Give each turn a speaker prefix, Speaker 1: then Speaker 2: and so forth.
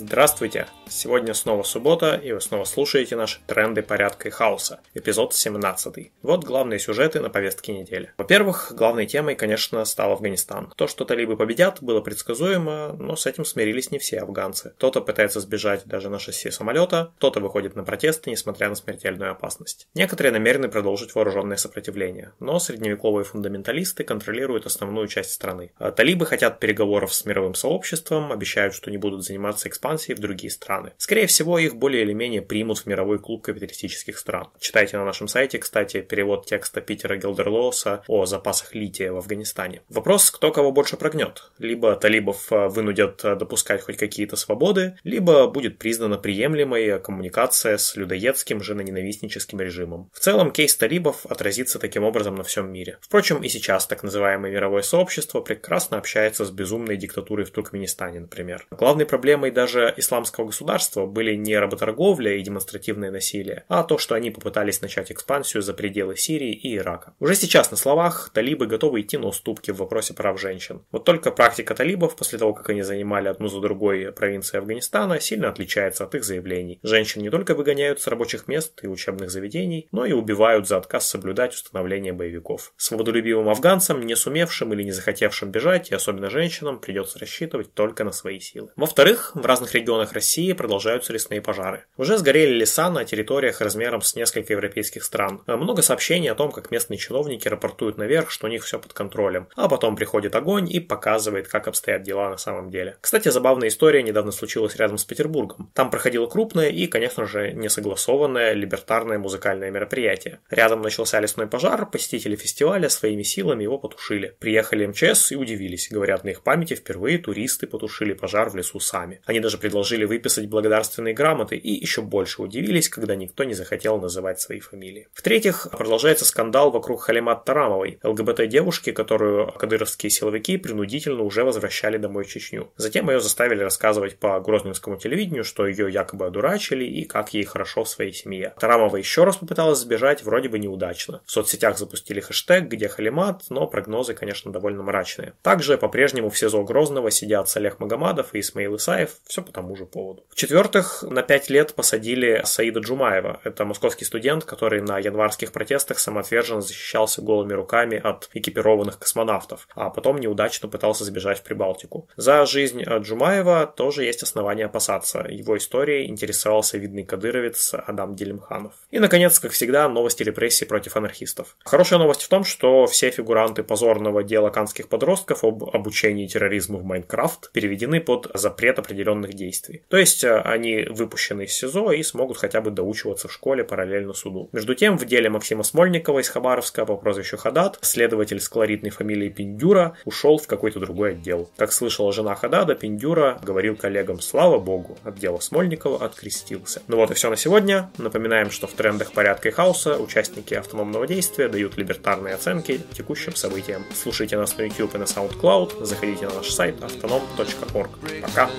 Speaker 1: Здравствуйте! Сегодня снова суббота, и вы снова слушаете наши тренды порядка и хаоса, эпизод 17. Вот главные сюжеты на повестке недели. Во-первых, главной темой, конечно, стал Афганистан. То, что талибы победят, было предсказуемо, но с этим смирились не все афганцы. Кто-то пытается сбежать даже на шасси самолета, кто-то выходит на протесты, несмотря на смертельную опасность. Некоторые намерены продолжить вооруженное сопротивление, но средневековые фундаменталисты контролируют основную часть страны. А талибы хотят переговоров с мировым сообществом, обещают, что не будут заниматься экспансией в другие страны. Скорее всего, их более или менее примут в мировой клуб капиталистических стран. Читайте на нашем сайте, кстати, перевод текста Питера Гилдерлоуса о запасах лития в Афганистане. Вопрос, кто кого больше прогнет. Либо талибов э, вынудят э, допускать хоть какие-то свободы, либо будет признана приемлемой коммуникация с людоедским женоненавистническим режимом. В целом, кейс талибов отразится таким образом на всем мире. Впрочем, и сейчас так называемое мировое сообщество прекрасно общается с безумной диктатурой в Туркменистане, например. Главной проблемой даже исламского государства были не работорговля и демонстративное насилие, а то, что они попытались начать экспансию за пределы Сирии и Ирака. Уже сейчас на словах талибы готовы идти на уступки в вопросе прав женщин. Вот только практика талибов после того, как они занимали одну за другой провинции Афганистана, сильно отличается от их заявлений. Женщин не только выгоняют с рабочих мест и учебных заведений, но и убивают за отказ соблюдать установление боевиков. Свободолюбивым афганцам, не сумевшим или не захотевшим бежать, и особенно женщинам, придется рассчитывать только на свои силы. Во-вторых, в разных регионах России продолжаются лесные пожары. Уже сгорели леса на территориях размером с несколько европейских стран. Много сообщений о том, как местные чиновники рапортуют наверх, что у них все под контролем. А потом приходит огонь и показывает, как обстоят дела на самом деле. Кстати, забавная история недавно случилась рядом с Петербургом. Там проходило крупное и, конечно же, несогласованное либертарное музыкальное мероприятие. Рядом начался лесной пожар, посетители фестиваля своими силами его потушили. Приехали МЧС и удивились. Говорят, на их памяти впервые туристы потушили пожар в лесу сами. Они даже предложили выписать благодарственные грамоты и еще больше удивились, когда никто не захотел называть свои фамилии. В-третьих, продолжается скандал вокруг Халимат Тарамовой, ЛГБТ-девушки, которую кадыровские силовики принудительно уже возвращали домой в Чечню. Затем ее заставили рассказывать по грозненскому телевидению, что ее якобы одурачили и как ей хорошо в своей семье. Тарамова еще раз попыталась сбежать, вроде бы неудачно. В соцсетях запустили хэштег «Где Халимат», но прогнозы, конечно, довольно мрачные. Также по-прежнему в СИЗО Грозного сидят Салех Магомадов и Исмаил Исаев, все по тому же поводу. В-четвертых, на пять лет посадили Саида Джумаева. Это московский студент, который на январских протестах самоотверженно защищался голыми руками от экипированных космонавтов, а потом неудачно пытался сбежать в Прибалтику. За жизнь Джумаева тоже есть основания опасаться. Его историей интересовался видный кадыровец Адам Делимханов. И, наконец, как всегда, новости репрессий против анархистов. Хорошая новость в том, что все фигуранты позорного дела канских подростков об обучении терроризму в Майнкрафт переведены под запрет определенных действий. То есть э, они выпущены из СИЗО и смогут хотя бы доучиваться в школе параллельно суду. Между тем, в деле Максима Смольникова из Хабаровска по прозвищу Хадад, следователь с колоритной фамилией Пиндюра ушел в какой-то другой отдел. Как слышала жена Хадада, Пиндюра говорил коллегам «Слава богу, от дела Смольникова открестился». Ну вот и все на сегодня. Напоминаем, что в трендах порядка и хаоса участники автономного действия дают либертарные оценки текущим событиям. Слушайте нас на YouTube и на SoundCloud, заходите на наш сайт autonom.org. Пока!